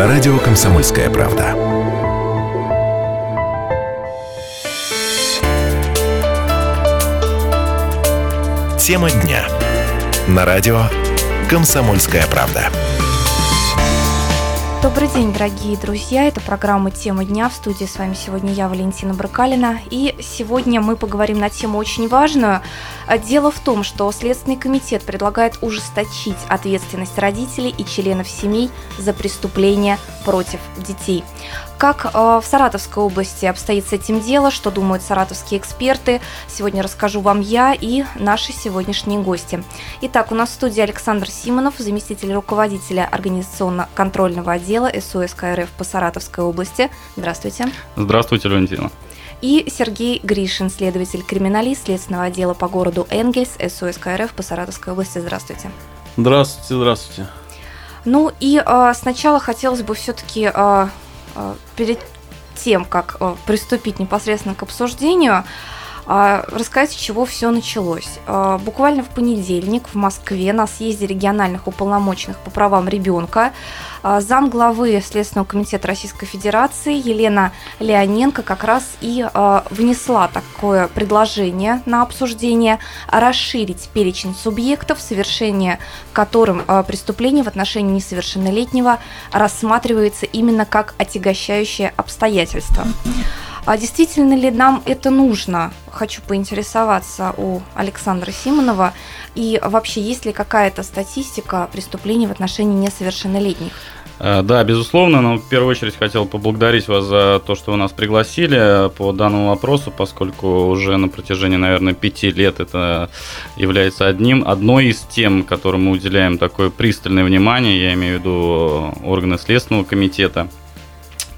На радио «Комсомольская правда». Тема дня. На радио «Комсомольская правда». Добрый день, дорогие друзья. Это программа «Тема дня». В студии с вами сегодня я, Валентина Бракалина. И сегодня мы поговорим на тему очень важную. Дело в том, что Следственный комитет предлагает ужесточить ответственность родителей и членов семей за преступления против детей. Как э, в Саратовской области обстоит с этим дело, что думают саратовские эксперты, сегодня расскажу вам я и наши сегодняшние гости. Итак, у нас в студии Александр Симонов, заместитель руководителя организационно-контрольного отдела СОС КРФ по Саратовской области. Здравствуйте. Здравствуйте, Валентина. И Сергей Гришин, следователь криминалист Следственного отдела по городу Энгельс, СОС КРФ по Саратовской области. Здравствуйте. Здравствуйте, здравствуйте. Ну и э, сначала хотелось бы все-таки э, э, перед тем, как э, приступить непосредственно к обсуждению, э, рассказать, с чего все началось. Э, буквально в понедельник в Москве на съезде региональных уполномоченных по правам ребенка а, зам главы Следственного комитета Российской Федерации Елена Леоненко как раз и а, внесла такое предложение на обсуждение расширить перечень субъектов, совершение которым а, преступление в отношении несовершеннолетнего рассматривается именно как отягощающее обстоятельство. А действительно ли нам это нужно? Хочу поинтересоваться у Александра Симонова. И вообще, есть ли какая-то статистика преступлений в отношении несовершеннолетних? Э, да, безусловно, но в первую очередь хотел поблагодарить вас за то, что вы нас пригласили по данному вопросу, поскольку уже на протяжении, наверное, пяти лет это является одним, одной из тем, которым мы уделяем такое пристальное внимание, я имею в виду органы Следственного комитета.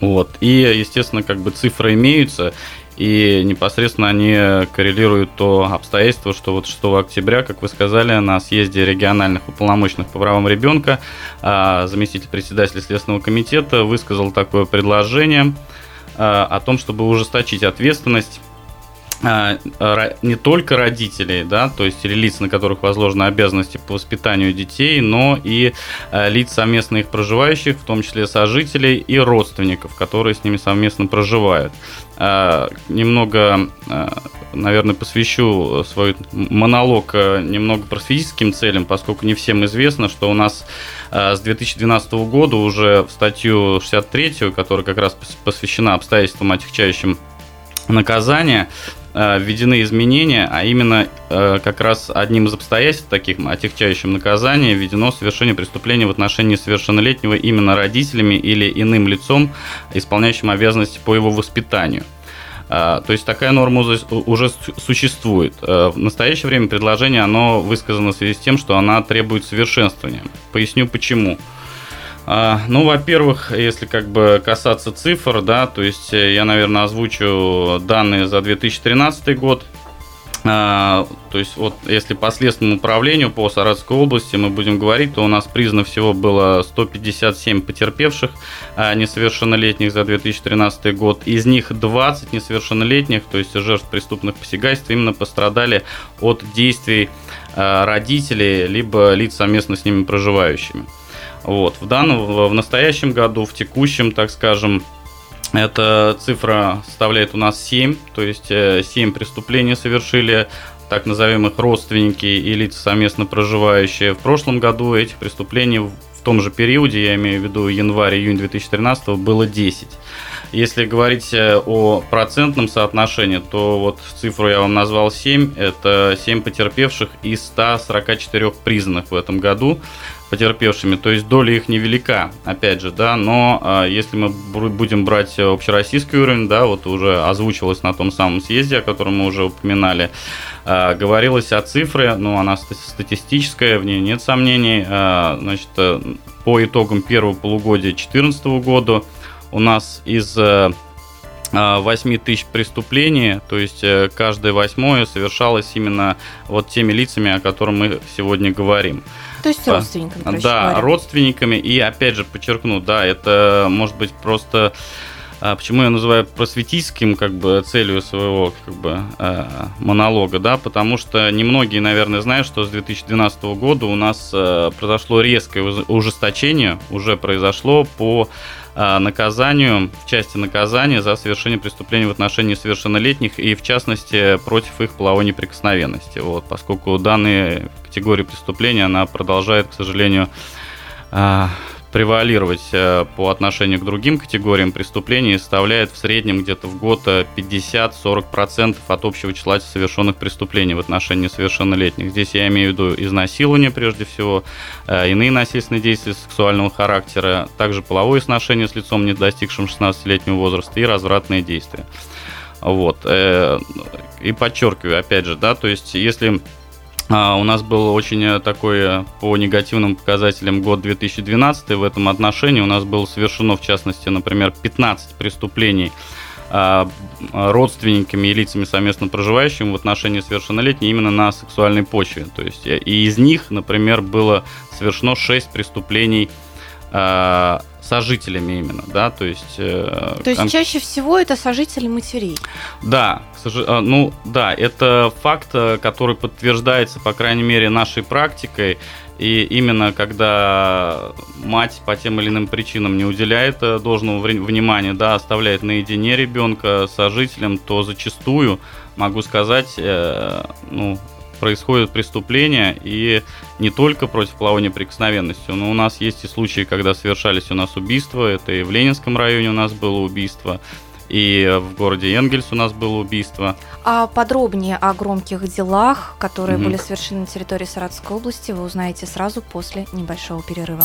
Вот. И, естественно, как бы цифры имеются, и непосредственно они коррелируют то обстоятельство, что вот 6 октября, как вы сказали, на съезде региональных уполномоченных по правам ребенка а, заместитель председателя Следственного комитета высказал такое предложение а, о том, чтобы ужесточить ответственность не только родителей, да, то есть или лиц, на которых возложены обязанности по воспитанию детей, но и а, лиц совместно их проживающих, в том числе сожителей и родственников, которые с ними совместно проживают. А, немного, наверное, посвящу свой монолог немного просветительским целям, поскольку не всем известно, что у нас с 2012 года уже в статью 63, которая как раз посвящена обстоятельствам отягчающим наказания, Э, введены изменения, а именно э, как раз одним из обстоятельств таких отягчающим наказание введено совершение преступления в отношении совершеннолетнего именно родителями или иным лицом, исполняющим обязанности по его воспитанию. Э, то есть такая норма уже существует. В настоящее время предложение оно высказано в связи с тем, что она требует совершенствования. Поясню почему. А, ну, во-первых, если как бы касаться цифр, да, то есть э, я, наверное, озвучу данные за 2013 год. А, то есть вот если по следственному управлению по Саратовской области мы будем говорить, то у нас признано всего было 157 потерпевших а, несовершеннолетних за 2013 год. Из них 20 несовершеннолетних, то есть жертв преступных посягательств, именно пострадали от действий родителей либо лиц совместно с ними проживающими. Вот. В данном, в настоящем году, в текущем, так скажем, эта цифра составляет у нас 7, то есть 7 э, преступлений совершили так называемых родственники и лица совместно проживающие. В прошлом году этих преступлений в том же периоде, я имею в виду январь-июнь 2013, было 10. Если говорить э, о процентном соотношении, то вот цифру я вам назвал 7. Это 7 потерпевших из 144 признанных в этом году потерпевшими, то есть доля их невелика, опять же, да, но э, если мы будем брать общероссийский уровень, да, вот уже озвучилось на том самом съезде, о котором мы уже упоминали, э, говорилось о цифре, ну, она статистическая, в ней нет сомнений, э, значит, по итогам первого полугодия 2014 года у нас из 8 тысяч преступлений, то есть каждое восьмое совершалось именно вот теми лицами, о которых мы сегодня говорим. То есть родственниками, Да, говоря. родственниками. И опять же подчеркну, да, это может быть просто а, почему я называю просветительским как бы целью своего как бы э, монолога, да, потому что немногие, наверное, знают, что с 2012 года у нас э, произошло резкое ужесточение, уже произошло по наказанию, в части наказания за совершение преступлений в отношении совершеннолетних и, в частности, против их половой неприкосновенности. Вот, поскольку данные категории преступления, она продолжает, к сожалению, превалировать э, по отношению к другим категориям преступлений составляет в среднем где-то в год 50-40% от общего числа совершенных преступлений в отношении совершеннолетних. Здесь я имею в виду изнасилование прежде всего, э, иные насильственные действия сексуального характера, также половое сношение с лицом, не достигшим 16-летнего возраста, и развратные действия. Вот. Э, и подчеркиваю, опять же, да, то есть если а, у нас был очень э, такой э, по негативным показателям год 2012. В этом отношении у нас было совершено, в частности, например, 15 преступлений а, родственниками и лицами совместно проживающими в отношении совершеннолетней именно на сексуальной почве. То есть, э, и из них, например, было совершено 6 преступлений а, сожителями именно, да, то есть... Э, то есть кон... чаще всего это сожители матерей? Да, сож... Э, ну да, это факт, э, который подтверждается, по крайней мере, нашей практикой, и именно когда мать по тем или иным причинам не уделяет должного внимания, да, оставляет наедине ребенка сожителем, то зачастую, могу сказать, ну, происходят преступления, и не только против половой неприкосновенности, но у нас есть и случаи, когда совершались у нас убийства, это и в Ленинском районе у нас было убийство, и в городе Энгельс у нас было убийство. А подробнее о громких делах, которые mm-hmm. были совершены на территории Саратовской области, вы узнаете сразу после небольшого перерыва.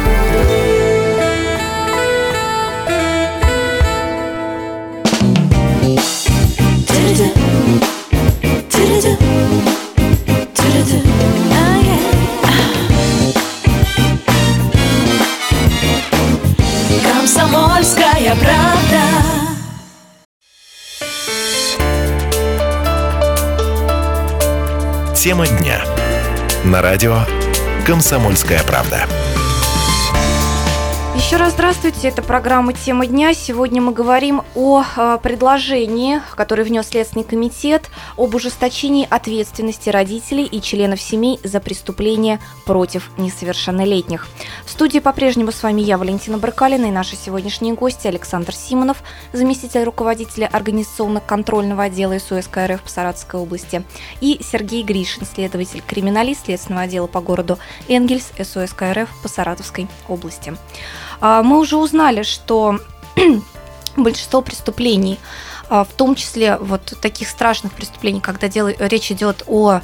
На радио «Комсомольская правда». Еще раз здравствуйте, это программа «Тема дня». Сегодня мы говорим о э, предложении, которое внес Следственный комитет, об ужесточении ответственности родителей и членов семей за преступления против несовершеннолетних. В студии по-прежнему с вами я, Валентина Баркалина, и наши сегодняшние гости Александр Симонов, заместитель руководителя организационно-контрольного отдела СУСК РФ по Саратовской области, и Сергей Гришин, следователь-криминалист Следственного отдела по городу Энгельс СУСК РФ по Саратовской области. А, мы уже узнали, что большинство преступлений, в том числе вот таких страшных преступлений, когда дело, речь идет о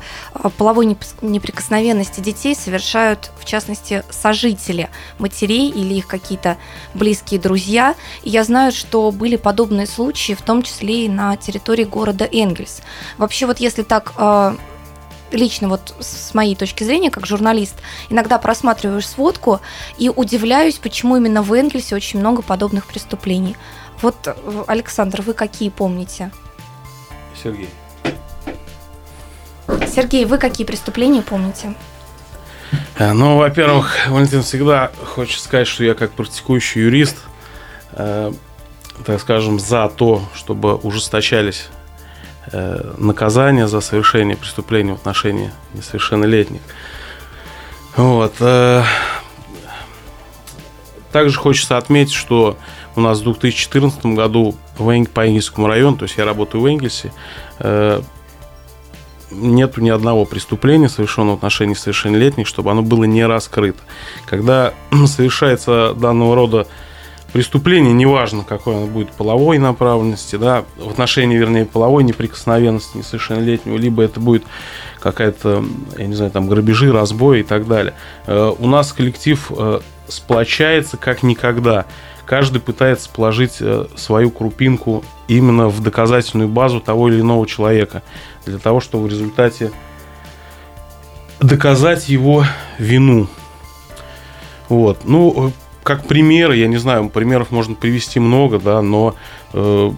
половой неприкосновенности детей, совершают, в частности, сожители матерей или их какие-то близкие друзья. И я знаю, что были подобные случаи, в том числе и на территории города Энгельс. Вообще вот если так а, лично вот с моей точки зрения, как журналист, иногда просматриваешь сводку и удивляюсь, почему именно в Энгельсе очень много подобных преступлений. Вот, э, Александр, вы какие помните? Сергей. Сергей, вы какие преступления помните? Э, ну, во-первых, Валентин, всегда хочет сказать, что я как практикующий юрист, э, так скажем, за то, чтобы ужесточались Э, наказания за совершение преступления в отношении несовершеннолетних. Вот. Э, также хочется отметить, что у нас в 2014 году в Eng, по Энгельскому району, то есть я работаю в Энгельсе, э, нету ни одного преступления, совершенного в отношении совершеннолетних, чтобы оно было не раскрыто. Когда совершается данного рода преступление, неважно, какой оно будет половой направленности, да, в отношении, вернее, половой неприкосновенности несовершеннолетнего, либо это будет какая-то, я не знаю, там, грабежи, разбой и так далее. Э, у нас коллектив э, сплочается как никогда. Каждый пытается положить э, свою крупинку именно в доказательную базу того или иного человека, для того, чтобы в результате доказать его вину. Вот. Ну, э, как примеры, я не знаю, примеров можно привести много, да, но э,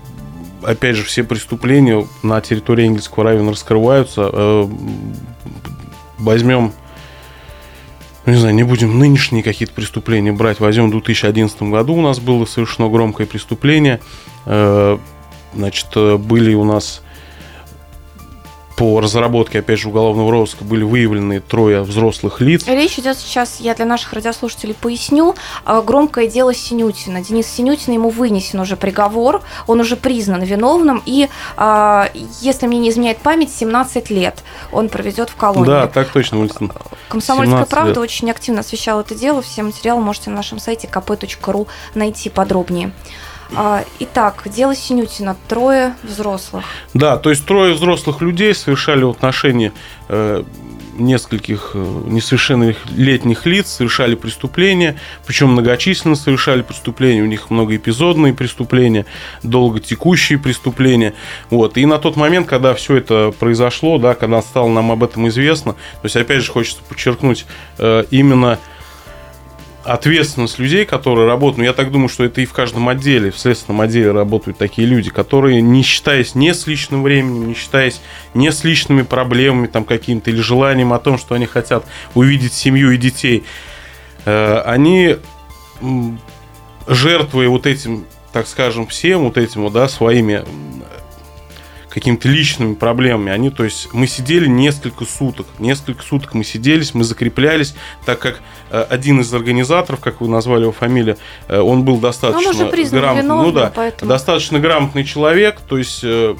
опять же, все преступления на территории Энгельского района раскрываются. Возьмем, не знаю, не будем нынешние какие-то преступления брать. Возьмем в 2011 году у нас было совершено громкое преступление. Э, значит, были у нас по разработке, опять же, уголовного розыска были выявлены трое взрослых лиц. Речь идет сейчас, я для наших радиослушателей поясню, громкое дело Синютина. Денис Синютин, ему вынесен уже приговор, он уже признан виновным, и, а, если мне не изменяет память, 17 лет он проведет в колонии. Да, так точно, Валентин. Комсомольская правда лет. очень активно освещала это дело, все материалы можете на нашем сайте kp.ru найти подробнее. А, итак, дело Синютина. Трое взрослых. Да, то есть трое взрослых людей совершали в отношении э, нескольких э, несовершеннолетних лиц, совершали преступления, причем многочисленно совершали преступления, у них многоэпизодные преступления, долготекущие преступления. Вот. И на тот момент, когда все это произошло, да, когда стало нам об этом известно, то есть, опять же, хочется подчеркнуть, э, именно ответственность людей, которые работают, ну, я так думаю, что это и в каждом отделе, в следственном отделе работают такие люди, которые, не считаясь не с личным временем, не считаясь не с личными проблемами там какими-то или желанием о том, что они хотят увидеть семью и детей, э, они, жертвуя вот этим, так скажем, всем вот этим, да, своими какими-то личными проблемами. Они, то есть, мы сидели несколько суток. Несколько суток мы сиделись, мы закреплялись, так как э, один из организаторов, как вы назвали его фамилия, э, он был достаточно он грамотный. ну да, поэтому... достаточно грамотный человек, то есть э,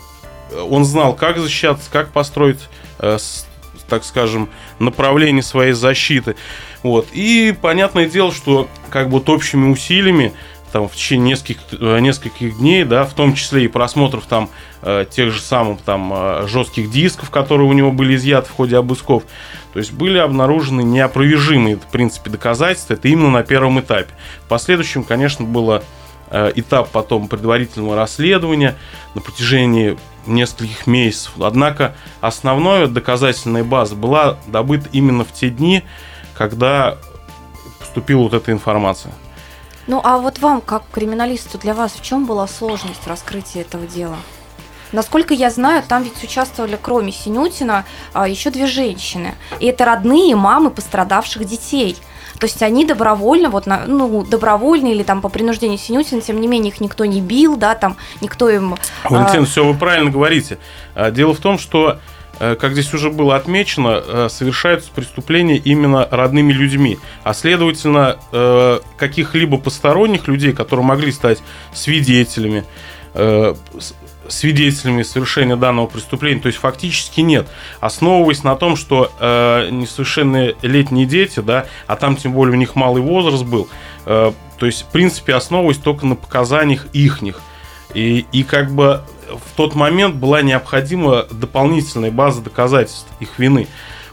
он знал, как защищаться, как построить, так скажем, направление своей защиты. Вот. И понятное дело, что как бы вот общими усилиями там в течение нескольких, э, нескольких дней, да, в том числе и просмотров там э, тех же самых там э, жестких дисков, которые у него были изъяты в ходе обысков. То есть были обнаружены неопровержимые, в принципе, доказательства. Это именно на первом этапе. В последующем, конечно, было этап потом предварительного расследования на протяжении нескольких месяцев. Однако основная доказательная база была добыта именно в те дни, когда поступила вот эта информация. Ну а вот вам, как криминалисту, для вас в чем была сложность раскрытия этого дела? Насколько я знаю, там ведь участвовали, кроме Синютина, а, еще две женщины. И это родные мамы пострадавших детей. То есть они добровольно, вот, ну, добровольно или там по принуждению Синютина, тем не менее, их никто не бил, да, там никто им... Валентин, а... все вы правильно говорите. А, дело в том, что как здесь уже было отмечено, э, совершаются преступления именно родными людьми. А следовательно, э, каких-либо посторонних людей, которые могли стать свидетелями, свидетелями совершения данного преступления, то есть фактически нет. Основываясь на том, что несовершеннолетние дети, да, а там тем более у них малый возраст был, то есть в принципе основываясь только на показаниях ихних. И, и как бы в тот момент была необходима дополнительная база доказательств их вины.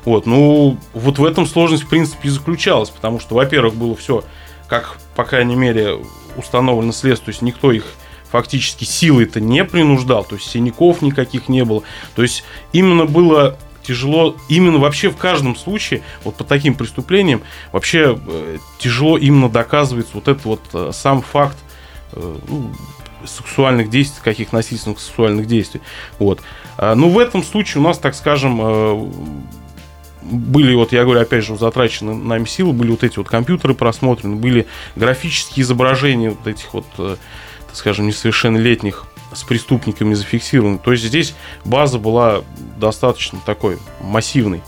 Вот, ну, вот в этом сложность, в принципе, и заключалась, потому что, во-первых, было все, как, по крайней мере, установлено следствие, то есть никто их фактически силой-то не принуждал, то есть синяков никаких не было. То есть именно было тяжело, именно вообще в каждом случае, вот по таким преступлениям, вообще э, тяжело именно доказывается вот этот вот э, сам факт э, ну, сексуальных действий, каких насильственных сексуальных действий. Вот. А, ну, в этом случае у нас, так скажем, э, были, вот я говорю, опять же, затрачены нами силы, были вот эти вот компьютеры просмотрены, были графические изображения вот этих вот, э, так скажем, несовершеннолетних с преступниками зафиксированы. То есть здесь база была достаточно такой массивной.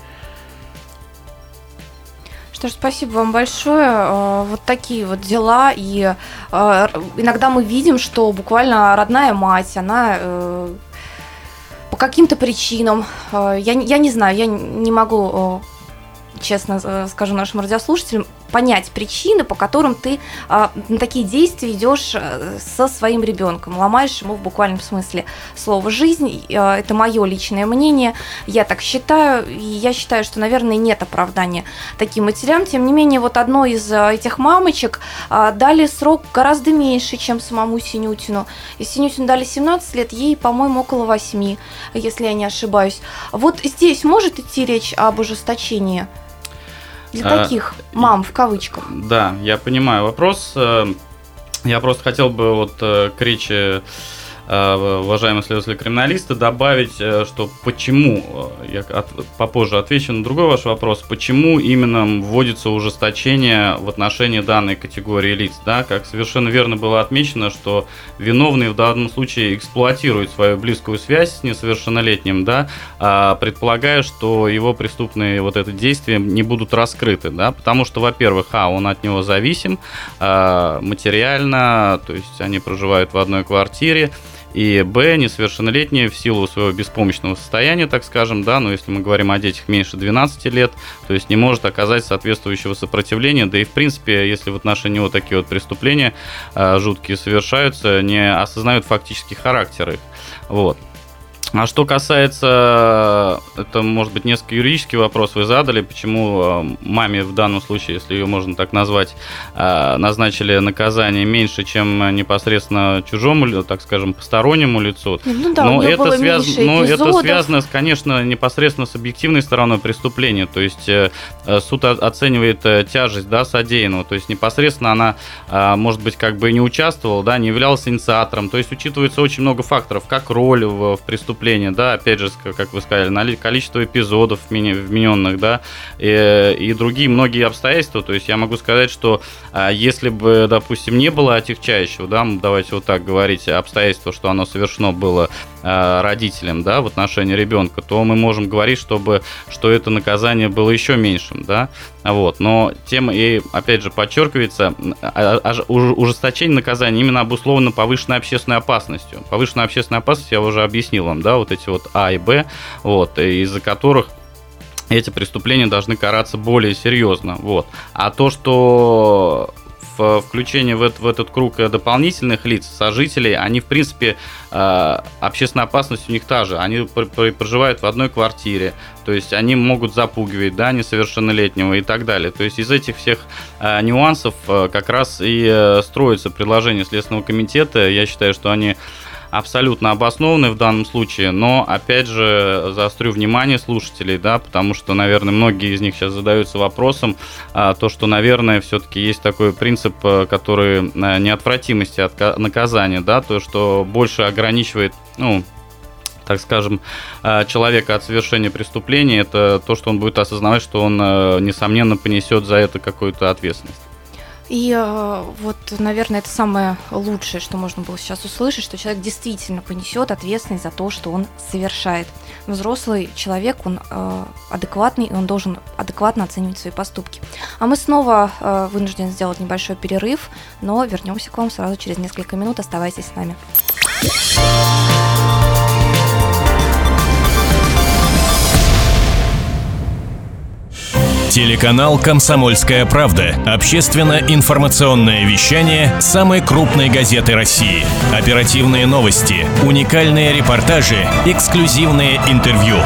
Что ж, спасибо вам большое. Э, вот такие вот дела. И э, иногда мы видим, что буквально родная мать, она э, по каким-то причинам, я, я не знаю, я не могу честно э, скажу нашим радиослушателям, понять причины, по которым ты а, на такие действия идешь э, со своим ребенком, ломаешь ему в буквальном смысле слова жизнь. А, это мое личное мнение, я так считаю, и я считаю, что, наверное, нет оправдания таким матерям. Тем не менее, вот одной из а, этих мамочек а, дали срок гораздо меньше, чем самому Синютину. И Синютину дали 17 лет, ей, по-моему, около 8, если я не ошибаюсь. Вот здесь может идти речь об ужесточении? Для А, таких мам в кавычках. Да, я понимаю вопрос. Э, Я просто хотел бы вот э, к речи уважаемые следователи-криминалисты добавить, э, что почему, э, я от- попозже отвечу на другой ваш вопрос, почему именно вводится ужесточение в отношении данной категории лиц, да, как совершенно верно было отмечено, что виновный в данном случае эксплуатирует свою близкую связь с несовершеннолетним, да, а, предполагая, что его преступные вот это действия не будут раскрыты, да, потому что, во-первых, а, он от него зависим а, материально, то есть они проживают в одной квартире, и Б, несовершеннолетние в силу своего беспомощного состояния, так скажем, да, но если мы говорим о детях меньше 12 лет, то есть не может оказать соответствующего сопротивления, да и в принципе, если в отношении него такие вот преступления э, жуткие совершаются, не осознают фактический характер их. Вот. А что касается, это может быть несколько юридический вопрос вы задали, почему э, маме в данном случае, если ее можно так назвать, э, назначили наказание меньше, чем непосредственно чужому, так скажем, постороннему лицу. Ну да, Но это, связ- но это связано, конечно, непосредственно с объективной стороной преступления. То есть э, суд оценивает тяжесть да, содеянного. То есть непосредственно она, может быть, как бы и не участвовала, да, не являлась инициатором. То есть учитывается очень много факторов, как роль в, в преступлении, да, опять же, как вы сказали, количество эпизодов вмененных, да, и, и другие многие обстоятельства. То есть я могу сказать, что а, если бы, допустим, не было отягчающего, да, давайте вот так говорить, обстоятельства, что оно совершено было родителям, да, в отношении ребенка, то мы можем говорить, чтобы, что это наказание было еще меньшим, да, вот, но тем и, опять же, подчеркивается, а- а- уж- ужесточение наказания именно обусловлено повышенной общественной опасностью. Повышенная общественная опасность, я уже объяснил вам, да, вот эти вот А и Б, вот, из-за которых эти преступления должны караться более серьезно. Вот. А то, что включение в, в этот круг э, дополнительных лиц, сожителей, они, в принципе, э, общественная опасность у них та же. Они пр- пр- проживают в одной квартире, то есть они могут запугивать, да, несовершеннолетнего и так далее. То есть из этих всех э, нюансов э, как раз и э, строится предложение Следственного комитета. Я считаю, что они абсолютно обоснованы в данном случае, но опять же заострю внимание слушателей, да, потому что, наверное, многие из них сейчас задаются вопросом, а, то, что, наверное, все-таки есть такой принцип, э, который э, неотвратимости от ка- наказания, да, то, что больше ограничивает, ну, так скажем, э, человека от совершения преступления, это то, что он будет осознавать, что он, несомненно, понесет за это какую-то ответственность. И э, вот, наверное, это самое лучшее, что можно было сейчас услышать, что человек действительно понесет ответственность за то, что он совершает. Взрослый человек, он э, адекватный, и он должен адекватно оценивать свои поступки. А мы снова э, вынуждены сделать небольшой перерыв, но вернемся к вам сразу через несколько минут. Оставайтесь с нами. Телеканал «Комсомольская правда». Общественно-информационное вещание самой крупной газеты России. Оперативные новости, уникальные репортажи, эксклюзивные интервью.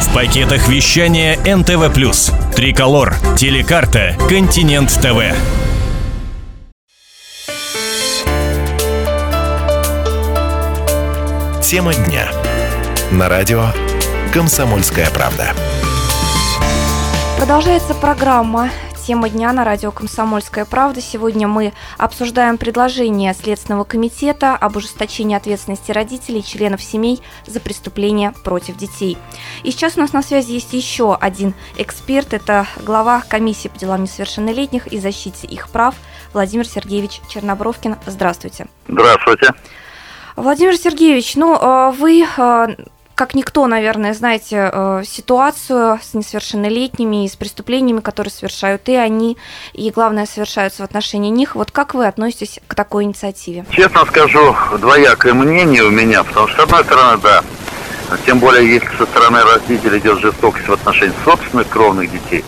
В пакетах вещания НТВ+, Триколор, Телекарта, Континент ТВ. Тема дня. На радио «Комсомольская правда». Продолжается программа «Тема дня» на радио «Комсомольская правда». Сегодня мы обсуждаем предложение Следственного комитета об ужесточении ответственности родителей и членов семей за преступления против детей. И сейчас у нас на связи есть еще один эксперт. Это глава комиссии по делам несовершеннолетних и защите их прав Владимир Сергеевич Чернобровкин. Здравствуйте. Здравствуйте. Владимир Сергеевич, ну э, вы э, как никто, наверное, знаете э, ситуацию с несовершеннолетними и с преступлениями, которые совершают и они, и главное, совершаются в отношении них. Вот как вы относитесь к такой инициативе? Честно скажу, двоякое мнение у меня, потому что, с одной стороны, да, тем более, если со стороны родителей идет жестокость в отношении собственных кровных детей,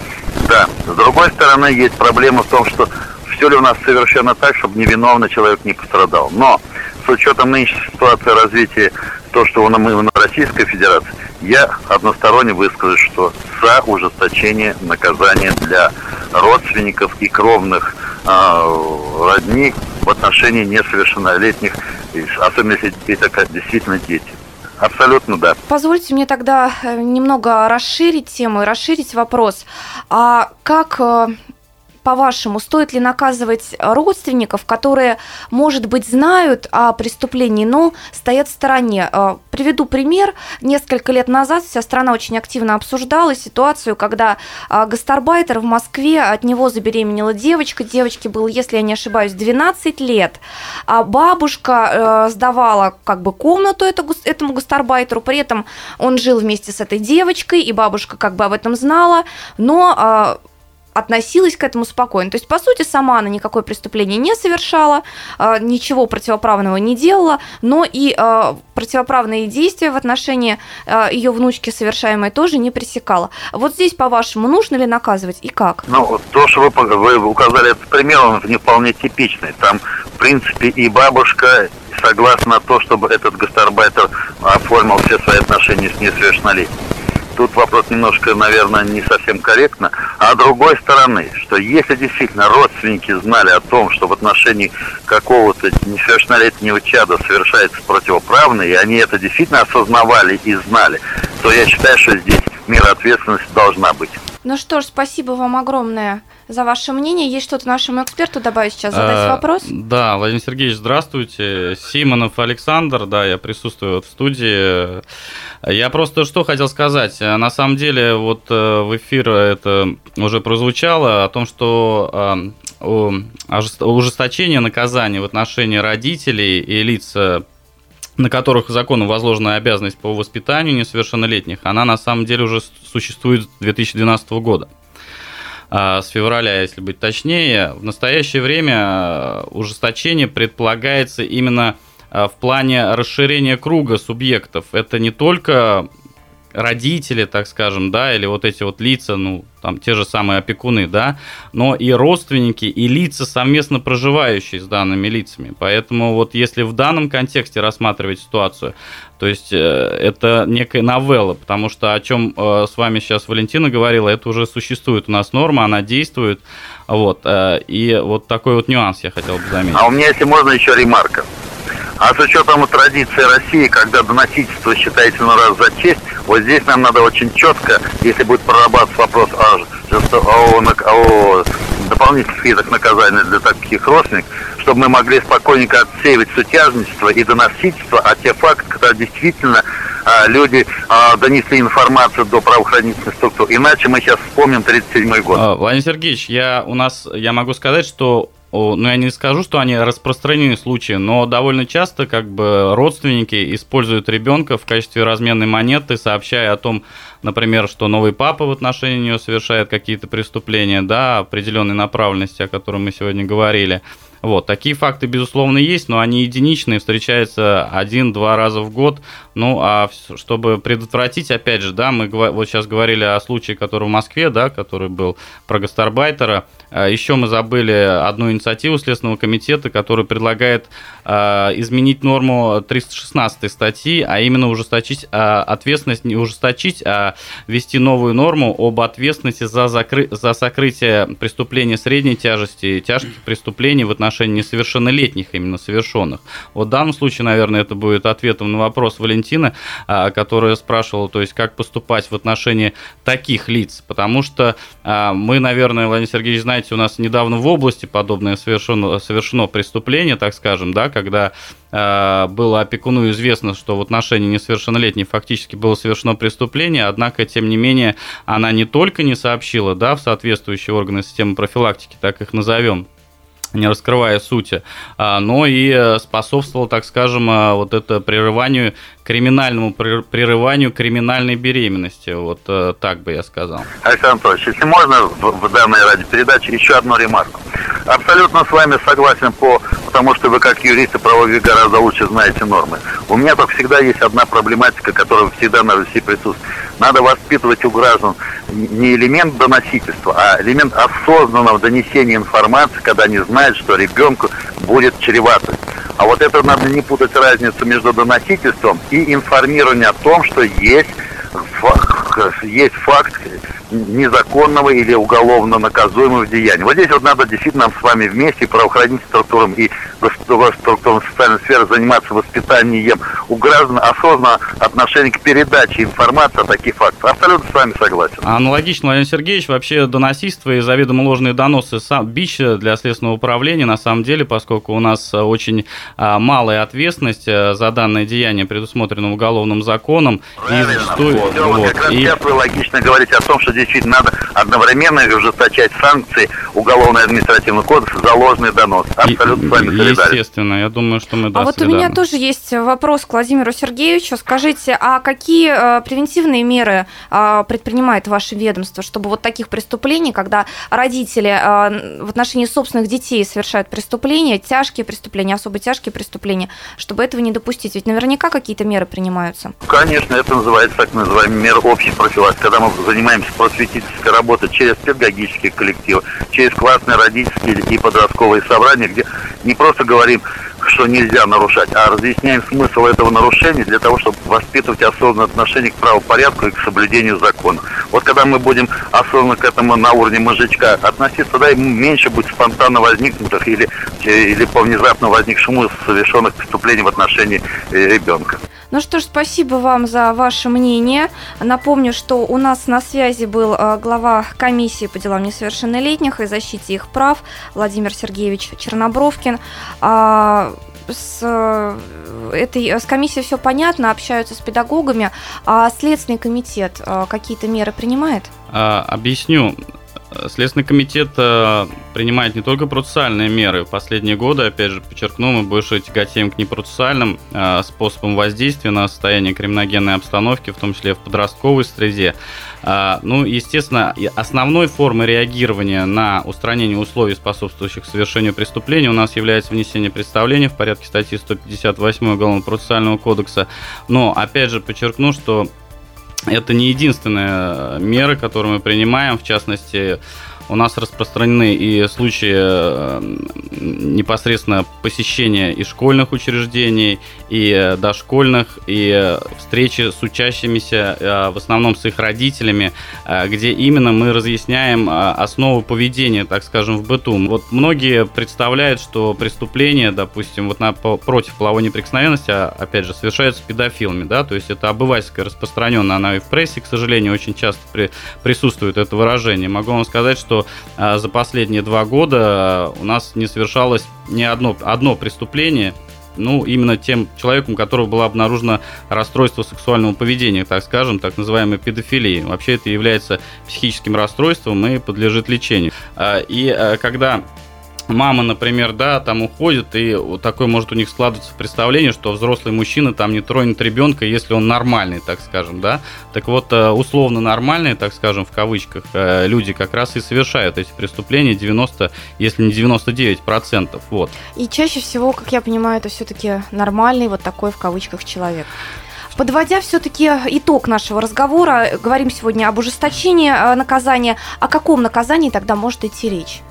да. С другой стороны, есть проблема в том, что все ли у нас совершенно так, чтобы невиновный человек не пострадал. Но с учетом нынешней ситуации развития, то, что мы на Российской Федерации, я односторонне выскажу, что за ужесточение наказания для родственников и кровных э, родни в отношении несовершеннолетних, особенно если это действительно дети. Абсолютно да. Позвольте мне тогда э, немного расширить тему и расширить вопрос. А как э, по-вашему, стоит ли наказывать родственников, которые, может быть, знают о преступлении, но стоят в стороне? Э, приведу пример. Несколько лет назад вся страна очень активно обсуждала ситуацию, когда э, гастарбайтер в Москве, от него забеременела девочка, девочке было, если я не ошибаюсь, 12 лет, а бабушка э, сдавала как бы комнату этому гастарбайтеру, при этом он жил вместе с этой девочкой, и бабушка как бы об этом знала, но относилась к этому спокойно. То есть, по сути, сама она никакое преступление не совершала, а, ничего противоправного не делала, но и а, противоправные действия в отношении а, ее внучки совершаемые тоже не пресекала. Вот здесь, по-вашему, нужно ли наказывать и как? Ну, то, что вы, вы указали этот пример, он не вполне типичный. Там, в принципе, и бабушка согласна на то, чтобы этот гастарбайтер оформил все свои отношения с несовершеннолетним тут вопрос немножко, наверное, не совсем корректно. А с другой стороны, что если действительно родственники знали о том, что в отношении какого-то несовершеннолетнего чада совершается противоправное, и они это действительно осознавали и знали, то я считаю, что здесь мера ответственности должна быть. Ну что ж, спасибо вам огромное за ваше мнение. Есть что-то нашему эксперту добавить сейчас, задать а, вопрос? Да, Владимир Сергеевич, здравствуйте. Симонов Александр, да, я присутствую в студии. Я просто что хотел сказать. На самом деле, вот э, в эфир это уже прозвучало о том, что ужесточение наказания в отношении родителей и лиц на которых законом возложена обязанность по воспитанию несовершеннолетних, она на самом деле уже существует с 2012 года. А, с февраля, если быть точнее. В настоящее время а, ужесточение предполагается именно а, в плане расширения круга субъектов. Это не только родители, так скажем, да, или вот эти вот лица, ну, там, те же самые опекуны, да, но и родственники, и лица, совместно проживающие с данными лицами. Поэтому вот если в данном контексте рассматривать ситуацию, то есть э, это некая новелла, потому что о чем э, с вами сейчас Валентина говорила, это уже существует у нас норма, она действует, вот, э, и вот такой вот нюанс я хотел бы заметить. А у меня, если можно, еще ремарка. А с учетом традиции России, когда доносительство считается на раз за честь, вот здесь нам надо очень четко, если будет прорабатываться вопрос о, о, о, о дополнительных видах наказания для таких родственников, чтобы мы могли спокойненько отсеивать сутяжничество и доносительство, а те факты, когда действительно а, люди а, донесли информацию до правоохранительных структур. Иначе мы сейчас вспомним 37 год. А, Владимир Сергеевич, я, у нас, я могу сказать, что ну, я не скажу, что они распространены случаи, но довольно часто как бы родственники используют ребенка в качестве разменной монеты, сообщая о том, например, что новый папа в отношении нее совершает какие-то преступления, да, определенной направленности, о котором мы сегодня говорили. Вот, такие факты, безусловно, есть, но они единичные, встречаются один-два раза в год. Ну, а чтобы предотвратить, опять же, да, мы вот сейчас говорили о случае, который в Москве, да, который был про гастарбайтера. А Еще мы забыли одну инициативу Следственного комитета, который предлагает э, изменить норму 316 статьи, а именно ужесточить э, ответственность, не ужесточить, а ввести новую норму об ответственности за, закры... за сокрытие преступления средней тяжести и тяжких преступлений в отношении несовершеннолетних именно совершенных. Вот в данном случае, наверное, это будет ответом на вопрос Валентины, э, которая спрашивала, то есть как поступать в отношении таких лиц, потому что э, мы, наверное, Владимир Сергеевич, знаете, у нас недавно в области подобное совершено, совершено преступление, так скажем, да, когда было опекуну известно, что в отношении несовершеннолетней фактически было совершено преступление, однако, тем не менее, она не только не сообщила, да, в соответствующие органы системы профилактики, так их назовем, не раскрывая сути, а, но и э, способствовал, так скажем, а, вот это прерыванию, криминальному прерыванию криминальной беременности. Вот э, так бы я сказал. Александр Анатольевич, если можно в, данной радиопередаче еще одну ремарку. Абсолютно с вами согласен по потому что вы как юристы правовые гораздо лучше знаете нормы. У меня только всегда есть одна проблематика, которая всегда на Руси присутствует. Надо воспитывать у граждан не элемент доносительства, а элемент осознанного донесения информации, когда они знают, что ребенку будет чревато. А вот это надо не путать разницу между доносительством и информированием о том, что есть есть факт незаконного или уголовно наказуемого деяния. Вот здесь вот надо действительно нам с вами вместе, правоохранительным структурам и структурам социальной сферы заниматься воспитанием у граждан осознанно отношение к передаче информации о таких фактах. Абсолютно с вами согласен. Аналогично, Владимир Сергеевич, вообще доносительство и заведомо ложные доносы сам, бич для следственного управления на самом деле, поскольку у нас очень а, малая ответственность а, за данное деяние, предусмотренное уголовным законом. Правильно. И зачастую, вот, и... сейчас вы логично говорите о том, что действительно надо одновременно ужесточать санкции Уголовно-административного кодекса за ложный донос. Абсолютно и, с вами солидарен. Естественно, я думаю, что мы А вот у меня тоже есть вопрос к Владимиру Сергеевичу. Скажите, а какие э, превентивные меры э, предпринимает ваше ведомство, чтобы вот таких преступлений, когда родители э, в отношении собственных детей совершают преступления, тяжкие преступления, особо тяжкие преступления, чтобы этого не допустить? Ведь наверняка какие-то меры принимаются. Конечно, это называется так называемый мер общей профилактики, когда мы занимаемся просветительской работой через педагогические коллективы, через классные родительские и подростковые собрания, где не просто говорим, что нельзя нарушать, а разъясняем смысл этого нарушения для того, чтобы воспитывать осознанное отношение к правопорядку и к соблюдению закона. Вот когда мы будем осознанно к этому на уровне мужичка относиться, да, меньше будет спонтанно возникнутых или, или по внезапно возникшему совершенных преступлений в отношении э, ребенка. Ну что ж, спасибо вам за ваше мнение. Напомню, что у нас на связи был э, глава комиссии по делам несовершеннолетних и защите их прав Владимир Сергеевич Чернобровкин. А, с э, этой с комиссией все понятно, общаются с педагогами, а Следственный комитет э, какие-то меры принимает? А, объясню. Следственный комитет э, принимает не только процессуальные меры. В последние годы, опять же, подчеркну, мы больше тяготеем к непроцессуальным э, способам воздействия на состояние криминогенной обстановки, в том числе в подростковой среде. Э, ну, естественно, основной формой реагирования на устранение условий, способствующих совершению преступления, у нас является внесение представления в порядке статьи 158 Уголовного процессуального кодекса. Но, опять же, подчеркну, что это не единственная мера, которую мы принимаем, в частности, у нас распространены и случаи э, непосредственно посещения и школьных учреждений, и э, дошкольных, и э, встречи с учащимися, в основном с их родителями, где именно мы разъясняем основу поведения, так скажем, в быту. Вот многие представляют, что преступление, допустим, вот на, против половой неприкосновенности, а, опять же, совершаются педофилами, да, то есть это обывательская распространенная, она и в прессе, к сожалению, очень часто при, присутствует это выражение. Могу вам сказать, что что а, за последние два года а, у нас не совершалось ни одно, одно преступление, ну, именно тем человеком, у которого было обнаружено расстройство сексуального поведения, так скажем, так называемой педофилии. Вообще это является психическим расстройством и подлежит лечению. А, и когда мама, например, да, там уходит, и вот такое может у них складываться представление, что взрослый мужчина там не тронет ребенка, если он нормальный, так скажем, да. Так вот, э, условно нормальные, так скажем, в кавычках, э, люди как раз и совершают эти преступления 90, если не 99 процентов, вот. И чаще всего, как я понимаю, это все-таки нормальный вот такой в кавычках человек. Подводя все-таки итог нашего разговора, говорим сегодня об ужесточении э, наказания. О каком наказании тогда может идти речь?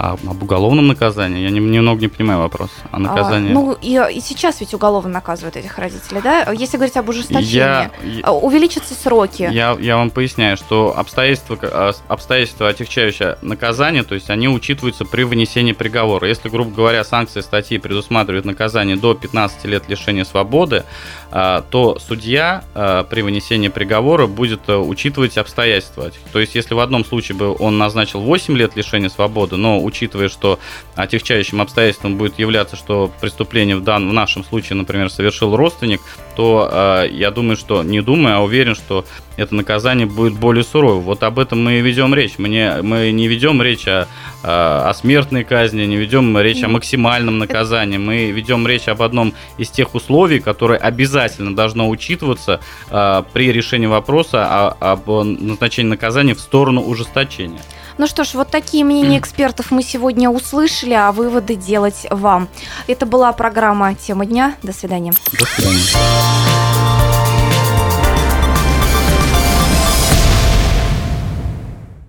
А об уголовном наказании? Я не, немного не понимаю вопрос. О наказании. А, ну, и, и сейчас ведь уголовно наказывают этих родителей, да? Если говорить об ужесточении, я, а, увеличатся сроки. Я, я вам поясняю, что обстоятельства, а, обстоятельства отягчающие наказание, то есть они учитываются при вынесении приговора. Если, грубо говоря, санкции статьи предусматривают наказание до 15 лет лишения свободы, а, то судья при вынесении приговора будет э, учитывать обстоятельства. То есть, если в одном случае бы он назначил 8 лет лишения свободы, но учитывая, что отягчающим обстоятельством будет являться, что преступление в, данном, в нашем случае, например, совершил родственник, то э, я думаю, что не думаю, а уверен, что это наказание будет более суровым. Вот об этом мы и ведем речь. Мы не, мы не ведем речь о, о смертной казни, не ведем речь о максимальном наказании. Мы ведем речь об одном из тех условий, которое обязательно должно учитываться э, при решении вопроса о, об назначении наказания в сторону ужесточения. Ну что ж, вот такие мнения экспертов мы сегодня услышали, а выводы делать вам. Это была программа «Тема дня». До свидания. До свидания.